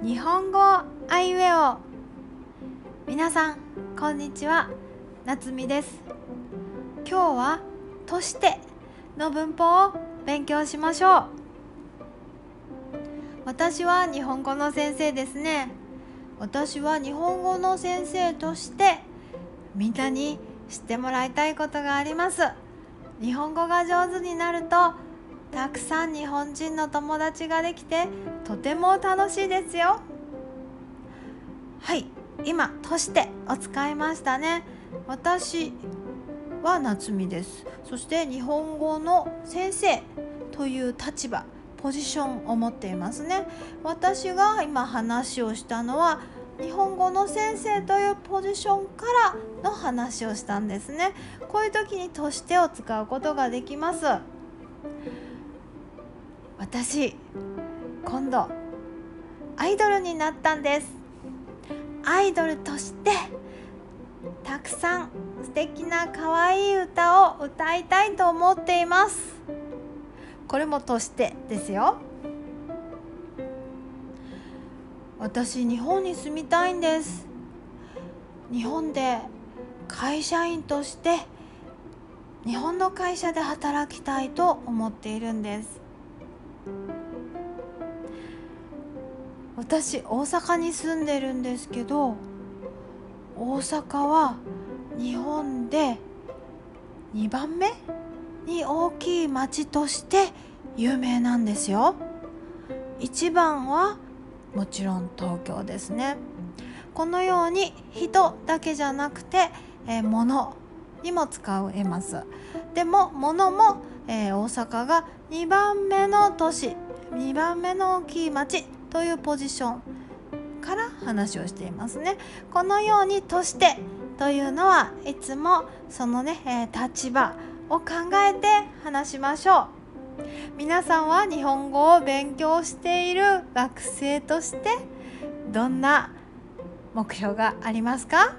日本語あいうえお。皆さんこんにちは。夏美です。今日は「として」の文法を勉強しましょう。私は日本語の先生ですね。私は日本語の先生としてみんなに知ってもらいたいことがあります。日本語が上手になるとたくさん日本人の友達ができてとても楽しいですよ。はい今「として」を使いましたね。私は夏美です。そして日本語の先生という立場ポジションを持っていますね。私が今話をしたのは日本語の先生というポジションからの話をしたんですね。こういう時に「として」を使うことができます。私今度アイドルになったんです。アイドルとしてたくさん素敵な可愛い歌を歌いたいと思っています。これもとしてですよ。私日本に住みたいんです。日本で会社員として日本の会社で働きたいと思っているんです。私大阪に住んでるんですけど大阪は日本で2番目に大きい町として有名なんですよ。一番はもちろん東京ですね。このように人だけじゃなくて、えー、物にも使えます。でも物も、えー、大阪が2番目の都市2番目の大きい町というポジションから話をしていますね。このようにとしてというのはいつもそのね、えー、立場を考えて話しましょう。皆さんは日本語を勉強している学生としてどんな目標がありますか？